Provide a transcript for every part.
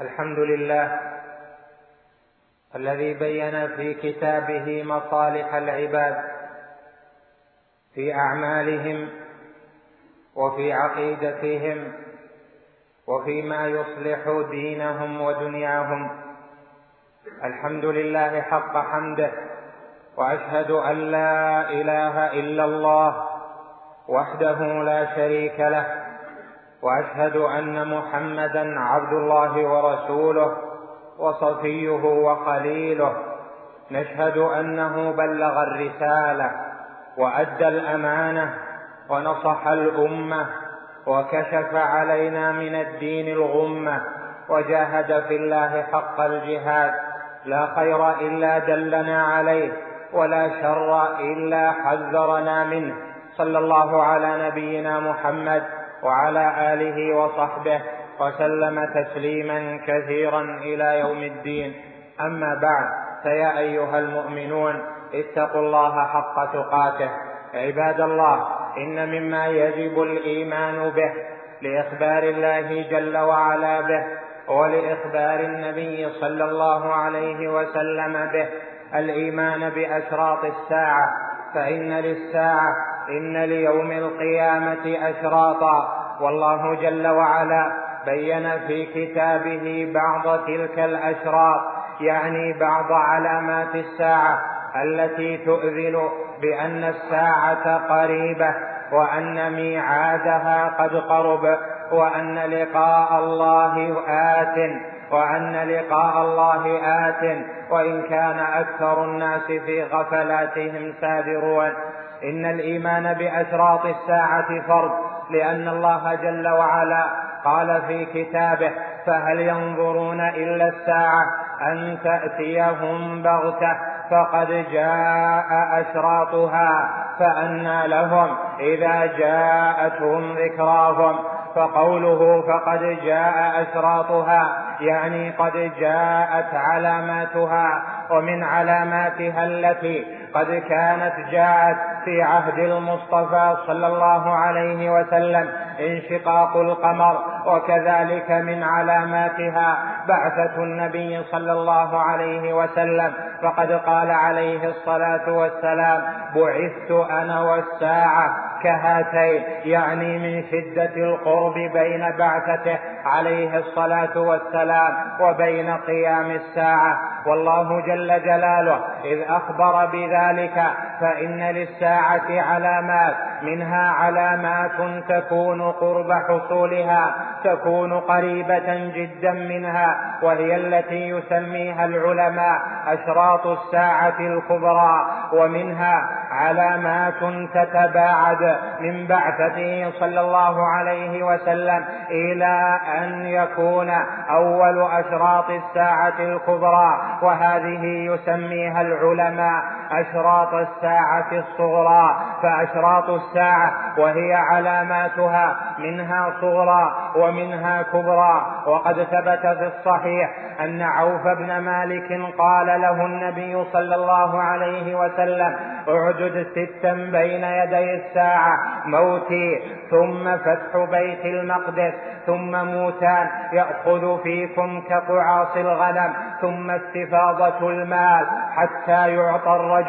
الحمد لله الذي بين في كتابه مصالح العباد في أعمالهم وفي عقيدتهم وفيما يصلح دينهم ودنياهم. الحمد لله حق حمده وأشهد أن لا إله إلا الله وحده لا شريك له وأشهد أن محمدا عبد الله ورسوله وصفيه وخليله. نشهد أنه بلغ الرسالة وأدى الأمانة ونصح الأمة وكشف علينا من الدين الغمة وجاهد في الله حق الجهاد. لا خير إلا دلنا عليه ولا شر إلا حذرنا منه. صلى الله على نبينا محمد وعلى آله وصحبه وسلم تسليما كثيرا إلى يوم الدين. أما بعد فيا أيها المؤمنون اتقوا الله حق تقاته. عباد الله إن مما يجب الإيمان به لإخبار الله جل وعلا به ولإخبار النبي صلى الله عليه وسلم به الإيمان باشراط الساعة فإن للساعة إن ليوم القيامة أشراطا. والله جل وعلا بين في كتابه بعض تلك الأشراط يعني بعض علامات الساعة التي تؤذن بأن الساعة قريبة وأن ميعادها قد قرب وأن لقاء الله آت وأن لقاء الله آت وإن كان أكثر الناس في غفلاتهم سابرون. إن الإيمان بأشراط الساعة فرض لأن الله جل وعلا قال في كتابه فهل ينظرون إلا الساعة أن تأتيهم بغتة؟ فقد جاء أشراطها فأنى لهم إذا جاءتهم ذكراهم. فقوله فقد جاء أشراطها يعني قد جاءت علاماتها ومن علاماتها التي قد كانت جاءت في عهد المصطفى صلى الله عليه وسلم انشقاق القمر وكذلك من علاماتها بعثة النبي صلى الله عليه وسلم. فقد قال عليه الصلاة والسلام بعثت أنا والساعة كهاتين يعني من شدة القرب بين بعثته عليه الصلاة والسلام وبين قيام الساعة. والله جل جلاله إذ أخبر بذلك فإن للساعة علامات منها علامات تكون قرب حصولها تكون قريبة جدا منها وهي التي يسميها العلماء أشراط الساعة الكبرى. ومنها علامات تتباعد من بعثته صلى الله عليه وسلم إلى أن يكون أول أشراط الساعة الكبرى وهذه يسميها العلماء أشراط الساعة الصغرى فأشراط الساعة وهي علاماتها منها صغرى ومنها كبرى. وقد ثبت في الصحيح أن عوف بن مالك قال له النبي صلى الله عليه وسلم اعدد ستا بين يدي الساعة موتي ثم فتح بيت المقدس ثم موتان يأخذ فيكم كقعاص الغنم ثم استفاضة المال حتى يعطى الرجل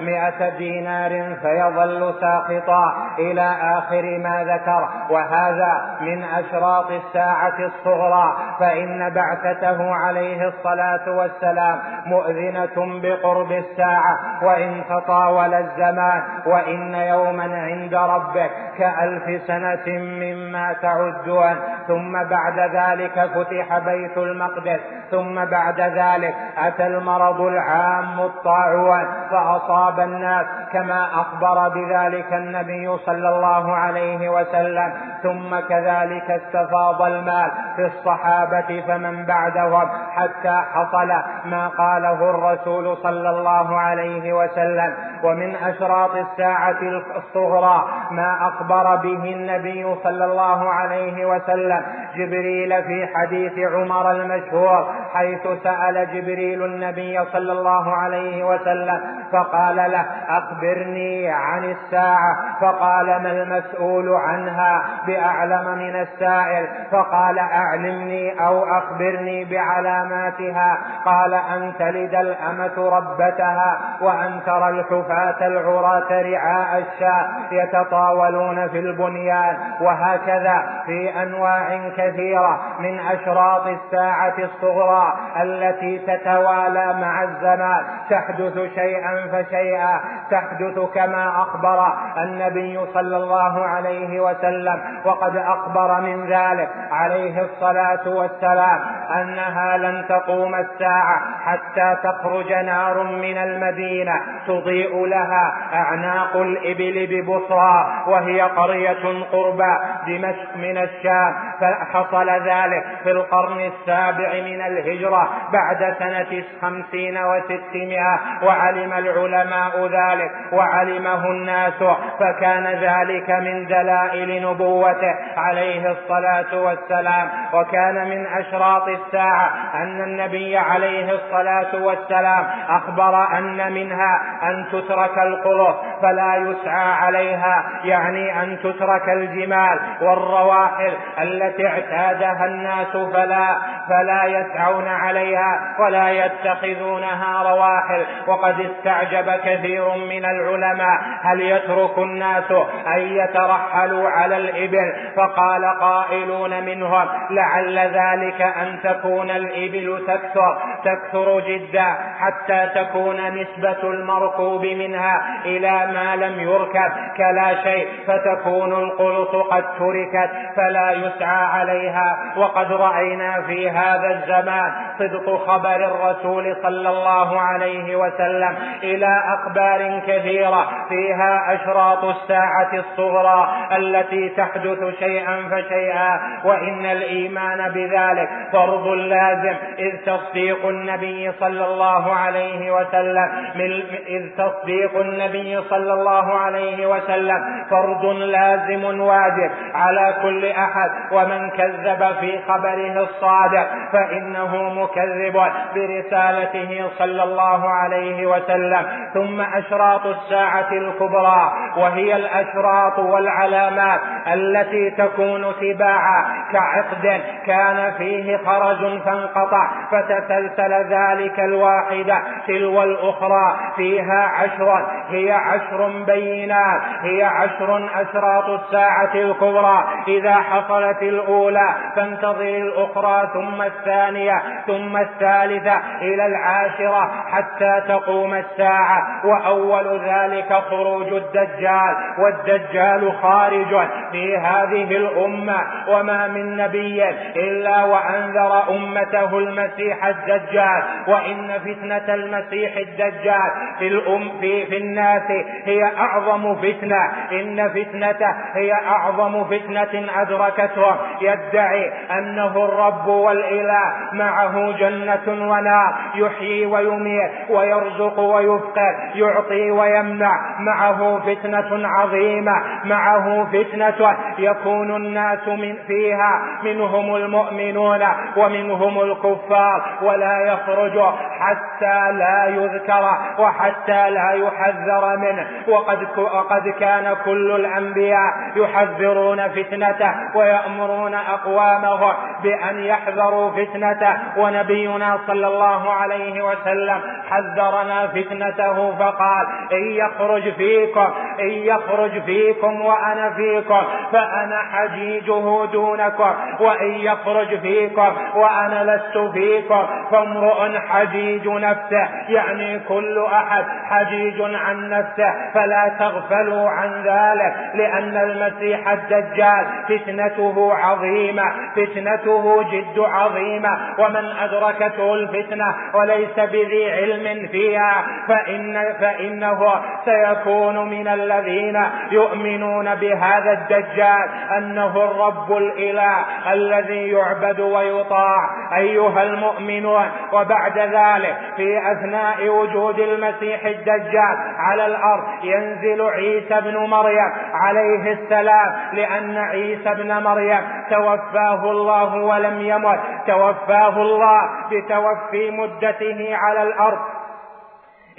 مئة دينار فيظل ساخطا إلى آخر ما ذكر. وهذا من أشراط الساعة الصغرى. فإن بعثته عليه الصلاة والسلام مؤذنة بقرب الساعة. وإن تطاول الزمان. وإن يوما عند ربك كألف سنة مما تعدون ثم بعد ذلك فتح بيت المقدس ثم بعد ذلك أتى المرض العام الطاعون فأصاب الناس كما أخبر بذلك النبي صلى الله عليه وسلم ثم كذلك استفاض المال في الصحابة فمن بعدهم حتى حصل ما قاله الرسول صلى الله عليه وسلم ومن أشراط الساعة الصغرى ما أخبر به النبي صلى الله عليه وسلم جبريل في حديث عمر المشهور حيث سأل جبريل النبي صلى الله عليه وسلم فقال له أخبرني عن الساعة. فقال ما المسؤول عنها؟ بأعلم من السائل. فقال أعلمني أو أخبرني بعلاماتها. قال أن تلد الأمة ربتها وأن ترى الحفاة العراة رعاء الشاء يتطاولون في البنيان وهكذا في أنواع كثيرة من أشراط الساعة الصغرى التي تتوالى مع الزمان. تحدث شيئا فشيئا. تحدث كما أخبر النبي صلى الله عليه وسلم وقد أخبر من ذلك عليه الصلاة والسلام أنها لن تقوم الساعة حتى تخرج نار من المدينة تضيء لها أعناق الإبل ببصرى وهي قرية قربى دمشق من الشام فحصل ذلك في القرن السابع من الهجرة بعد سنة خمسين وستمائة وعلم العلماء ذلك وعلمه الناس فكان ذلك من دلائل نبوته عليه الصلاة والسلام. وكان من أشراط الساعة أن النبي عليه الصلاة والسلام أخبر أن منها أن تترك القلوب فلا يسعى عليها يعني أن تترك الجمال والرواحل التي اعتادها الناس فلا فلا يسعون عليها ولا يتخذونها رواحل. وقد استعجب كثير من العلماء. هل يترك الناس أن يترحلوا على الإبل؟ فقال قائلون منهم لعل ذلك أن تكون الإبل تكثر تكثر جدا. حتى تكون نسبة المركوب منها إلى ما لم يركب كلا شيء فتكون القلط قد تركت فلا يسعى عليها. وقد رأينا في هذا الزمان صدق خبر الرسول صلى الله عليه وسلم إلى أخبار كثيرة فيها أشراط الساعة الصغرى التي تحدث شيئا فشيئا وإن الإيمان بذلك فرض لازم إذ تصديق النبي صلى الله عليه وسلم إذ تصديق النبي صلى الله عليه وسلم فرض لازم واجب على كل أحد ومن كذب في خبره الصادق فإنه مكذب برسالته صلى الله عليه وسلم. ثم أشراط الساعة الكبرى وهي الأشراط والعلامات التي تكون تباعا كعقد كان فيه خرج فانقطع فتسلسل ذلك الواحدة تلو الأخرى فيها عشر هي عشر بينات هي عشر أشراط الساعة الكبرى. إذا حصلت الأولى فانتظر الأخرى ثم الثانية ثم الثالثة إلى العاشرة حتى تقوم الساعة. وأول ذلك خروج الدجال والدجال خارج في هذه الأمة. وما من نبي إلا وأنذر أمته المسيح الدجال. وإن فتنة المسيح الدجال في الأم في, في الناس هي أعظم فتنة. إن فتنته هي أعظم فتنة أدركته يدعي أنه الرب والإله معه جنة ونار يحيي ويميت ويرزق ويفقر يعطي ويمنع. معه فتنة عظيمة. معه فتنة يكون الناس من فيها منهم المؤمنون ومنهم الكفار. ولا يخرج حتى لا يذكر وحتى لا يحذر منه. وقد وقد كان كل الأنبياء يحذرون فتنته ويأمرون اقوامهم بأن يحذروا فتنته. ونبينا صلى الله عليه وسلم حذرنا فتنته فقال إن يخرج فيكم إن يخرج فيكم وأنا فيكم فأنا حجيجه دونكم. وإن يخرج فيكم وأنا لست فيكم فامرؤ حجيج نفسه يعني كل أحد حجيج عن نفسه فلا تغفلوا عن ذلك لأن المسيح الدجال فتنته عظيمة فتنته جد عظيمة ومن أدركته الفتنة وليس بذي علم فيها فإن فإنه سيكون من الذين يؤمنون بهذا الدجال أنه الرب الإله الذي يعبد ويطاع أيها المؤمنون. وبعد ذلك في أثناء وجود المسيح الدجال على الأرض ينزل عيسى بن مريم عليه السلام لأن عيسى بن مريم توفاه الله ولم يمت توفاه الله بتوفي مدته على الأرض.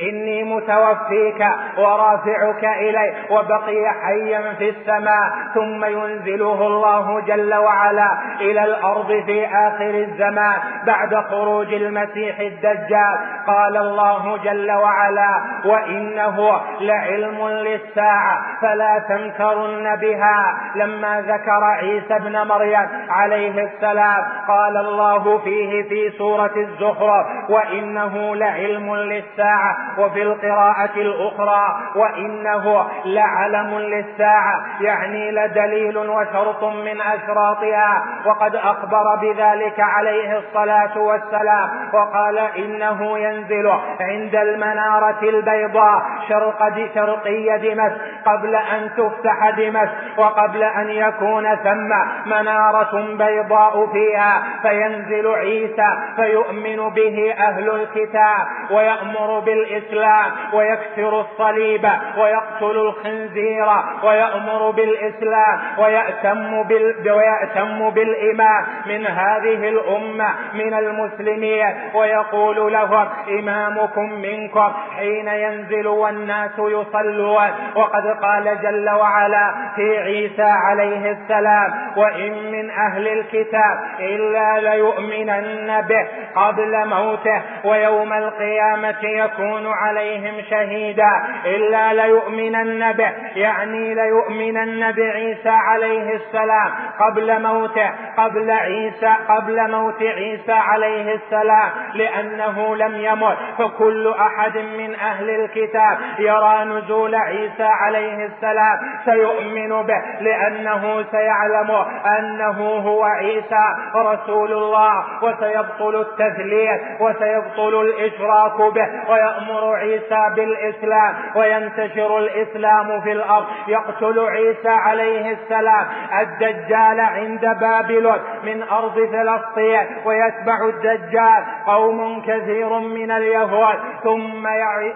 إني متوفيك ورافعك إلي وبقي حيا في السماء ثم ينزله الله جل وعلا إلى الأرض في آخر الزمان بعد خروج المسيح الدجال. قال الله جل وعلا وإنه لعلم للساعة فلا تمترن بها. لما ذكر عيسى ابن مريم عليه السلام قال الله فيه في سورة الزخرف وإنه لعلم للساعة وفي القراءة الأخرى وإنه لعلم للساعة يعني لدليل وشرط من أشراطها. وقد أخبر بذلك عليه الصلاة والسلام وقال إنه ينزل عند المنارة البيضاء شرق شرقي دمشق قبل أن تفتح دمشق وقبل أن يكون ثم منارة بيضاء فيها. فينزل عيسى فيؤمن به أهل الكتاب ويأمر بالإسلام الإسلام ويكسر الصليب ويقتل الخنزير ويأمر بالإسلام ويأتم, بال... ويأتم بالإمام من هذه الأمة من المسلمين ويقول لهم إمامكم منكم حين ينزل والناس يصلون وقد قال جل وعلا في عيسى عليه السلام وإن من أهل الكتاب إلا ليؤمنن به قبل موته ويوم القيامة يكون عليهم شهيدا إلا ليؤمنن به. يعني ليؤمنن بعيسى عليه السلام قبل موته قبل عيسى قبل موت عيسى عليه السلام لأنه لم يمت. فكل أحد من أهل الكتاب يرى نزول عيسى عليه السلام سيؤمن به لأنه سيعلم أنه هو عيسى رسول الله وسيبطل التثليث وسيبطل الإشراك به ويأمر عيسى بالإسلام وينتشر الإسلام في الأرض. يقتل عيسى عليه السلام. الدجال عند بابلون من أرض فلسطين ويتبع الدجال. قوم كثير من اليهود. ثم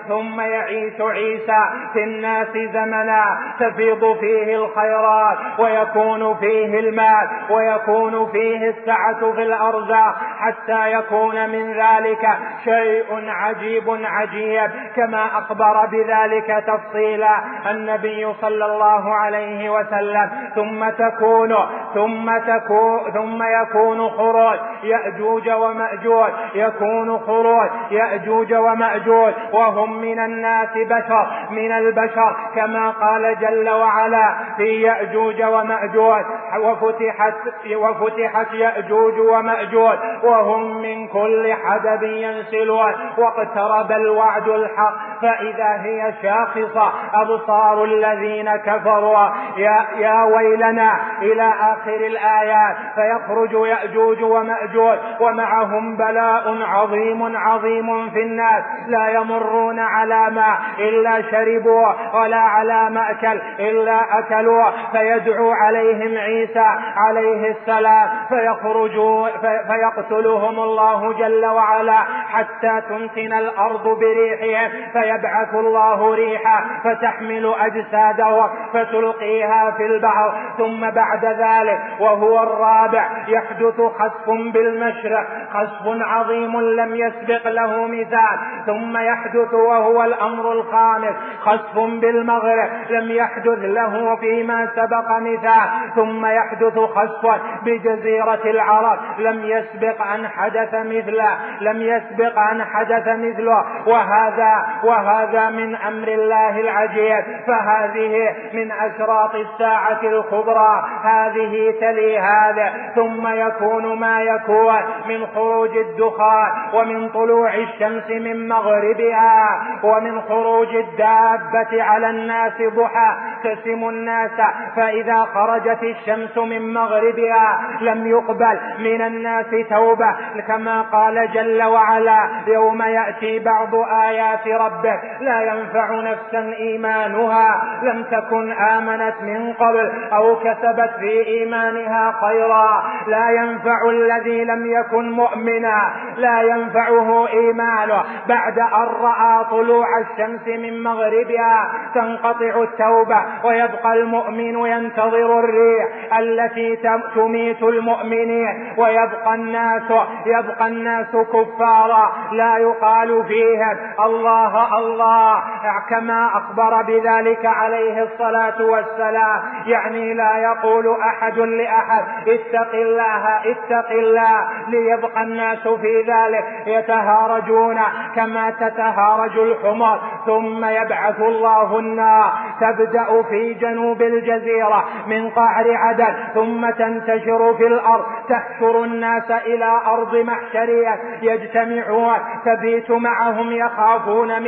ثم يعيش عيسى في الناس زمنا. تفيض فيه الخيرات ويكون فيه المال ويكون فيه السعة في الأرزاق. حتى يكون من ذلك شيء عجيب عجيب. كما أخبر بذلك تفصيلا. النبي صلى الله عليه وسلم ثم تكون ثم تكون ثم يكون خروج. يأجوج ومأجوج يكون خروج. يأجوج ومأجوج وهم من الناس بشر من البشر كما قال جل وعلا في يأجوج ومأجوج. وفتحت وفتحت يأجوج ومأجوج وهم من كل حدب ينسلون. واقترب الوعد الحق فإذا هي شاخصة. أبصار الذين كفروا. يا, يا ويلنا إلى آخر الآيات. فيخرج يأجوج ومأجوج. ومعهم بلاء عظيم عظيم في الناس. لا يمرون على ماء إلا شربوا ولا على مأكل إلا أكلوا. فيدعو عليهم عيسى عليه السلام. فيخرجوا فيقتلهم الله جل وعلا حتى تنتن الأرض بريحهم. فيبعث الله ريحا فتحمل أجسادهم فتلقيها في البحر. ثم بعد ذلك وهو الرابع يحدث خسف بالمشرق. خسف عظيم لم يسبق له مثال. ثم يحدث وهو الأمر الخامس. خسف بالمغرب لم يحدث له فيما سبق مثال. ثم يحدث خسف بجزيرة العرب. لم يسبق أن حدث مثله. لم يسبق أن حدث مثله. وهذا وهذا من أمر الله العجيب فهذه من أشراط الساعة الكبرى هذه تلي هذا ثم يكون ما يكون من خروج الدخان ومن طلوع الشمس من مغربها ومن خروج الدابة على الناس ضحى تسم الناس فإذا خرجت الشمس من مغربها لم يقبل من الناس توبة كما قال جل وعلا يوم يأتي بعض آيات ربك لا ينفع نفسا إيمانها. لم تكن آمنت من قبل أو كسبت في إيمانها خيرا. لا ينفع الذي لم يكن مؤمنا. لا ينفعه إيمانه. بعد أن رأى طلوع الشمس من مغربها تنقطع التوبة ويبقى المؤمن ينتظر الريح التي تميت المؤمنين. ويبقى الناس يبقى الناس كفارا. لا يقال فيهم الله الله كما أخبر بذلك عليه الصلاة والسلام. يعني لا يقول أحد لأحد اتق الله اتق الله ليبقى الناس في ذلك. يتهارجون كما تتهارج الحمر ثم يبعث الله النار. تبدأ في جنوب الجزيرة من قعر عدن. ثم تنتشر في الأرض. تحشر الناس إلى أرض محشرية. يجتمعون. تبيت معهم يخافون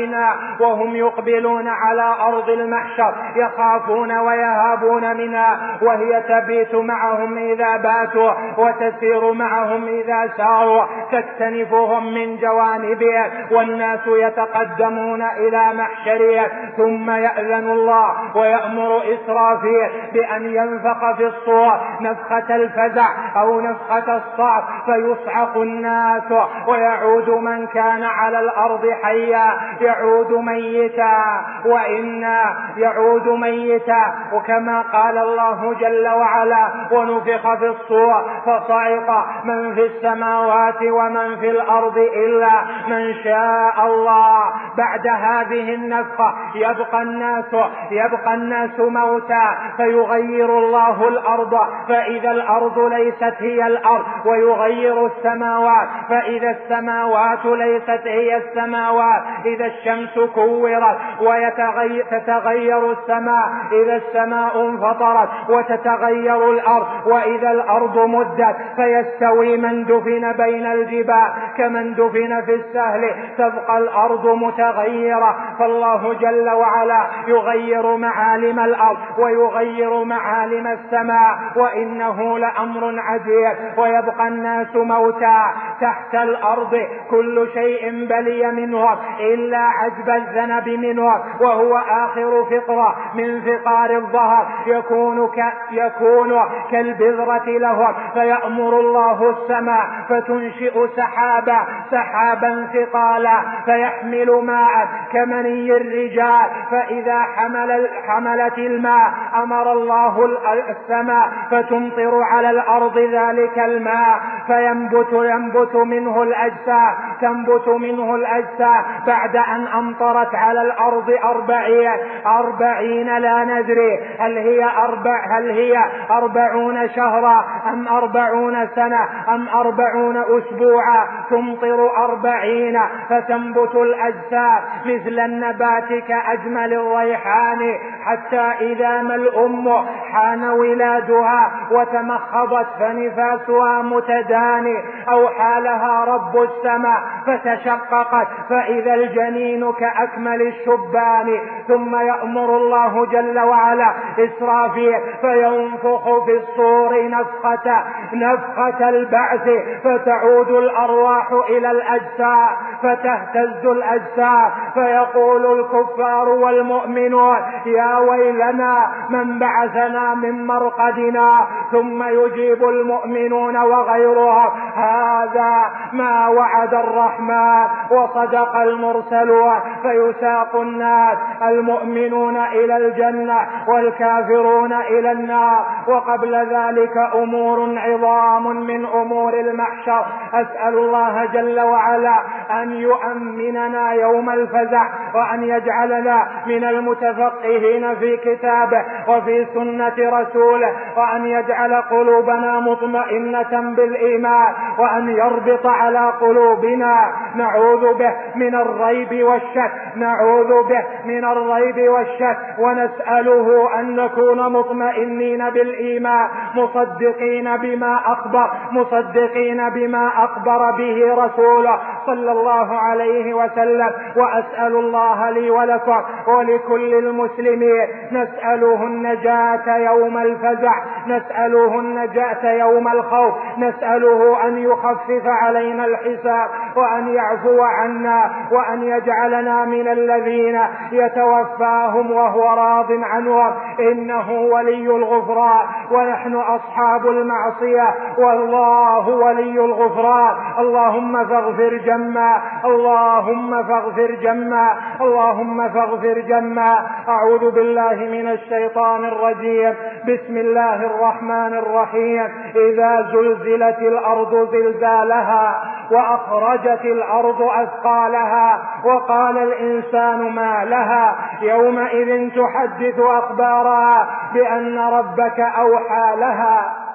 وهم يقبلون على أرض المحشر يخافون ويهابون منها وهي تبيت معهم إذا باتوا وتسير معهم إذا ساروا تكتنفهم من جوانبها والناس يتقدمون إلى محشرها ثم يأذن الله ويأمر إسرافيل بأن ينفق في الصور نفخة الفزع أو نفخة الصعق فيصعق الناس ويعود من كان على الأرض حيا يعود ميتا وإنا يعود ميتا وكما قال الله جل وعلا ونفخ في الصور فصعق من في السماوات ومن في الأرض إلا من شاء الله. بعد هذه النفخة يبقى الناس يبقى الناس موتى فيغير الله الأرض. فإذا الأرض ليست هي الأرض ويغير السماوات. فإذا السماوات ليست هي السماوات. إذا الشمس كورت وتتغير السماء. إذا السماء انفطرت وتتغير الأرض وإذا الأرض مدت فيستوي من دفن بين الجبال. كمن دفن في السهل تبقى الأرض متغيرة. فالله جل وعلا يغير معالم الأرض ويغير معالم السماء. وإنه لأمر عجيب ويبقى الناس موتى. تحت الأرض كل شيء بلي منهم إلا عجب الذنب منهم وهو آخر فقرة من فقار الظهر. يكون ك يكون كالبذرة لهم فيأمر الله السماء فتنشئ سحابا سحابا ثقالا فيحمل ماء كمني الرجال. فإذا حمل حملت الماء أمر الله السماء فتمطر على الأرض ذلك الماء. فينبت ينبت منه الأجسام تنبت منه الأجسام بعد أن أمطرت على الأرض أربعين أربعين لا ندري. هل هي أربع؟ هل هي أربعون شهرا؟ أم أربعون سنة؟ أم أربعون أسبوعا؟ تمطر أربعين فتنبت الأجسام مثل النبات كأجمل الريحان. حتى إذا ما الأم حان ولادها وتمخضت فنفاسها متداني. أو حالها رب السماء فتشققت. فإذا الجنين كأكمل الشبان ثم يأمر الله جل وعلا إسرافيل فينفخ في الصور نفخة نفخة البعث فتعود الأرواح إلى الأجساد فتهتز الأجساد فيقول الكفار والمؤمنون يا ويلنا من بعثنا من مرقدنا ثم يجيب المؤمنون وغيرهم هذا ما وعد الرحمن وصدق المرسلون. فيساق الناس المؤمنون إلى الجنة والكافرون إلى النار. وقبل ذلك أمور عظام من أمور المحشر. أسأل الله جل وعلا أن يؤمننا يوم الفزع وأن يجعلنا من المتفقهين في كتابه وفي سنة رسوله وأن يجعل قلوبنا مطمئنة بالإيمان. وأن يربط على قلوبنا نعوذ به من الريب والشك نعوذ به من الريب والشك. ونسأله أن نكون مطمئنين بالإيمان مصدقين بما أخبر مصدقين بما أخبر به رسوله. صلى الله عليه وسلم وأسأل الله لي ولكم ولكل المسلمين نسأله النجاة يوم الفزع نسأله النجاة يوم الخوف نسأله أن يخفف علينا الحساب وأن يعفو عنا وأن يجعلنا من الذين يتوفاهم وهو راض عنهم. إنه ولي الغفران ونحن أصحاب المعصية والله ولي الغفران. اللهم فاغفر جما. اللهم فاغفر جما. اللهم فاغفر جما. أعوذ بالله من الشيطان الرجيم. بسم الله الرحمن الرحيم. إذا زلزلت الأرض زلزالها وأخرجت الأرض أثقالها وقال الإنسان ما لها. يومئذ تحدث أخبارها بأن ربك أوحى لها.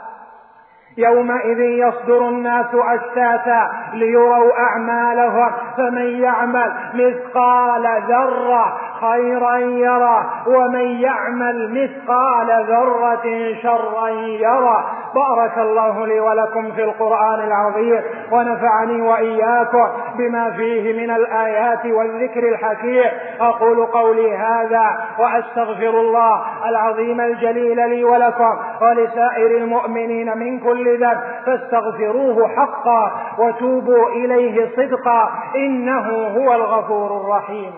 يومئذ يصدر الناس أشتاتا ليروا أعمالهم فمن يعمل مثقال ذرة خيرا يرى ومن يعمل مثقال ذرة شرا يرى بارك الله لي ولكم في القرآن العظيم ونفعني وإياكم بما فيه من الآيات والذكر الحكيم. أقول قولي هذا وأستغفر الله العظيم الجليل لي ولكم ولسائر المؤمنين من كل ذنب فاستغفروه حقا وتوبوا إليه صدقا إنه هو الغفور الرحيم.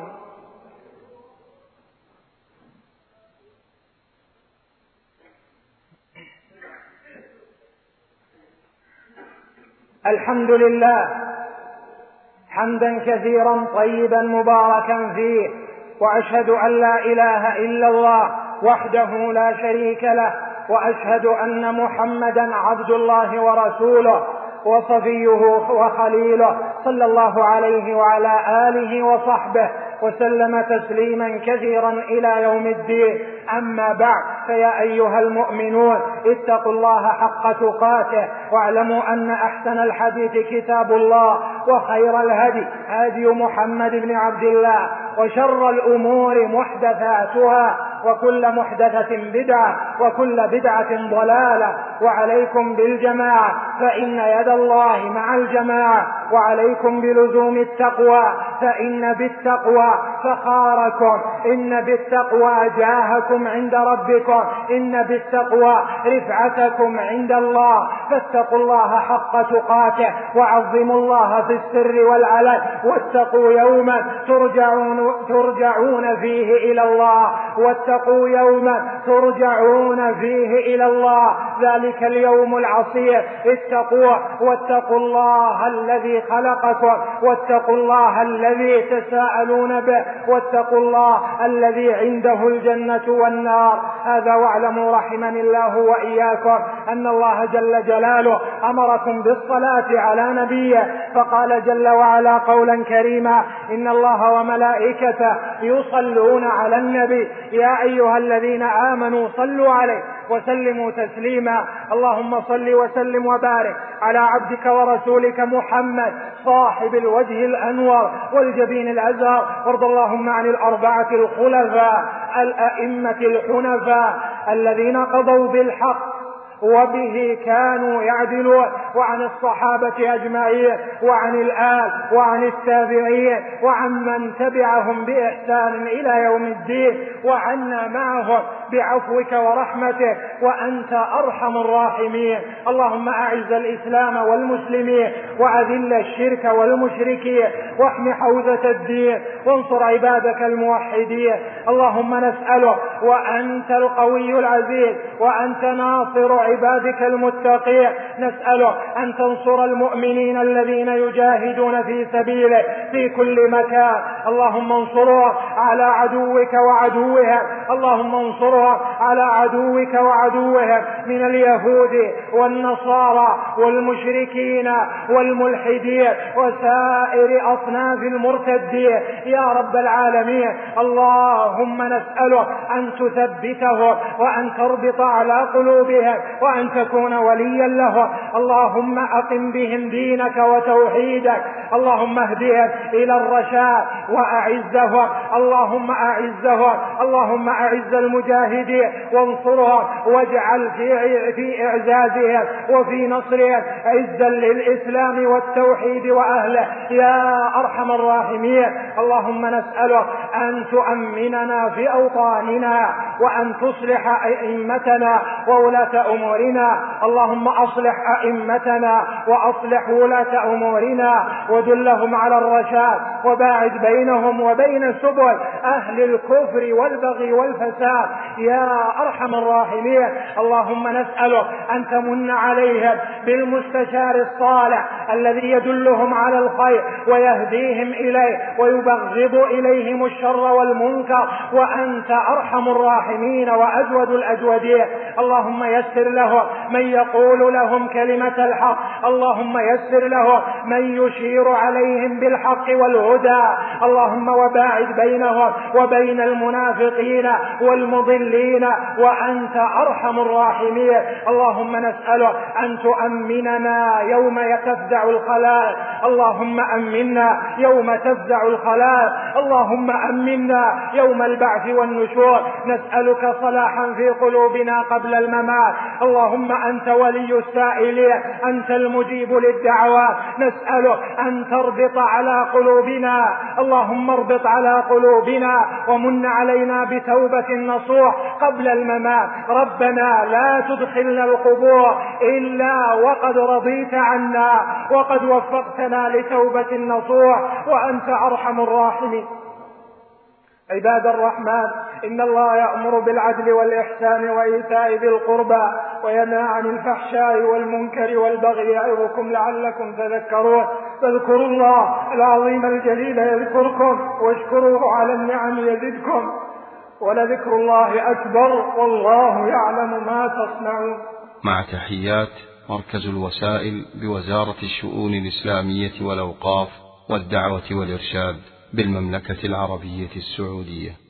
الحمد لله حمدا كثيرا طيبا مباركا فيه وأشهد أن لا إله إلا الله وحده لا شريك له وأشهد أن محمدا عبد الله ورسوله وصفيه وخليله صلى الله عليه وعلى آله وصحبه وسلم تسليما كثيرا إلى يوم الدين. أما بعد فيا أيها المؤمنون اتقوا الله حق تقاته واعلموا أن أحسن الحديث كتاب الله وخير الهدي هدي محمد بن عبد الله وشر الأمور محدثاتها. وكل محدثة بدعة وكل بدعة ضلالة. وعليكم بالجماعة فإن يد الله مع الجماعة وعليكم بلزوم التقوى فإن بالتقوى فخاركم إن بالتقوى جاهكم عند ربكم إن بالتقوى رفعتكم عند الله فاتقوا الله حق تقاته وعظموا الله في السر والعلن واتقوا يوما ترجعون ترجعون فيه إلى الله واتقوا يوما ترجعون فيه إلى الله ذلك اليوم العصير. اتقوه واتقوا الله الذي خلقكم واتقوا الله الذي تساءلون به واتقوا الله الذي عنده الجنة والنار. هذا واعلموا رحمني الله وإياكم. أن الله جل جلاله أمركم بالصلاة على نبيه فقال جل وعلا قولا كريما إن الله وملائكته يصلون على النبي. يا أيها الذين آمنوا صلوا عليه وسلموا تسليما. اللهم صل وسلم وبارك على عبدك ورسولك محمد صاحب الوجه الأنور والجبين الأزهر. وارض اللهم عن الأربعة الخلفاء الأئمة الحنفاء الذين قضوا بالحق. وبه كانوا يعدلون وعن الصحابة أجمعين وعن الآل وعن التابعين وعن من تبعهم بإحسان إلى يوم الدين وعنا معهم بعفوك ورحمتك وأنت أرحم الراحمين. اللهم أعز الإسلام والمسلمين وأذل الشرك والمشركين واحم حوزة الدين وانصر عبادك الموحدين. اللهم نسألك وأنت القوي العزيز وأنت ناصر عبادك المتقين نسألك أن تنصر المؤمنين الذين يجاهدون في سبيلك في كل مكان. اللهم انصرها على عدوك وعدوها اللهم انصرها على عدوك وعدوها من اليهود والنصارى والمشركين والملحدين وسائر أصناف المرتدين. يا رب العالمين اللهم نسأله أن تثبته وأن تربط على قلوبهم. وأن تكون وليا له. اللهم أقم بهم دينك وتوحيدك. اللهم اهدهم إلى الرشاد وأعزهم. اللهم أعزهم. اللهم أعز المجاهدين. وانصرهم. واجعل في في إعزازهم. وفي نصرهم. عزا للإسلام والتوحيد وأهله. يا أرحم الراحمين. اللهم نسألك أن تؤمننا في أوطاننا. وأن تصلح أئمتنا. وولاة أمورنا. اللهم أصلح أئمتنا وأصلح ولاة أمورنا ودلهم على الرشاد وباعد بينهم وبين سبل أهل الكفر والبغي والفساد. يا أرحم الراحمين اللهم نسألك أن تمن عليهم بالمستشار الصالح الذي يدلهم على الخير ويهديهم إليه ويبغض إليهم الشر والمنكر وأنت أرحم الراحمين وأجود الأجودين اللهم يسر له من يقول لهم كلمة الحق. اللهم يسر له من يشير عليهم بالحق والهدى. اللهم وباعد بينهم وبين المنافقين والمضلين وأنت أرحم الراحمين. اللهم نسألك أن تؤمننا يوم تفزع الخلائق اللهم أمنا يوم تفزع الخلائق اللهم أمنا يوم البعث والنشور. نسألك صلاحا في قلوبنا قبل الممات. اللهم أنت ولي السائلين أنت المجيب للدعوات نسألك أن تربط على قلوبنا. اللهم اربط على قلوبنا ومن علينا بتوبة نصوح قبل الممات. ربنا لا تدخلنا القبور إلا وقد رضيت عنا. وقد وفقتنا لتوبة نصوح وأنت أرحم الراحمين. عباد الرحمن إن الله يأمر بالعدل والإحسان وإيتاء ذي القربى وينهى عن الفحشاء والمنكر والبغي يعظكم لعلكم تذكرون. فاذكروا الله العظيم الجليل يذكركم واشكروه على النعم يزدكم. ولذكر الله أكبر والله يعلم ما تصنعون. مع تحيات مركز الوسائل بوزارة الشؤون الإسلامية والأوقاف والدعوة والإرشاد بالمملكة العربية السعودية.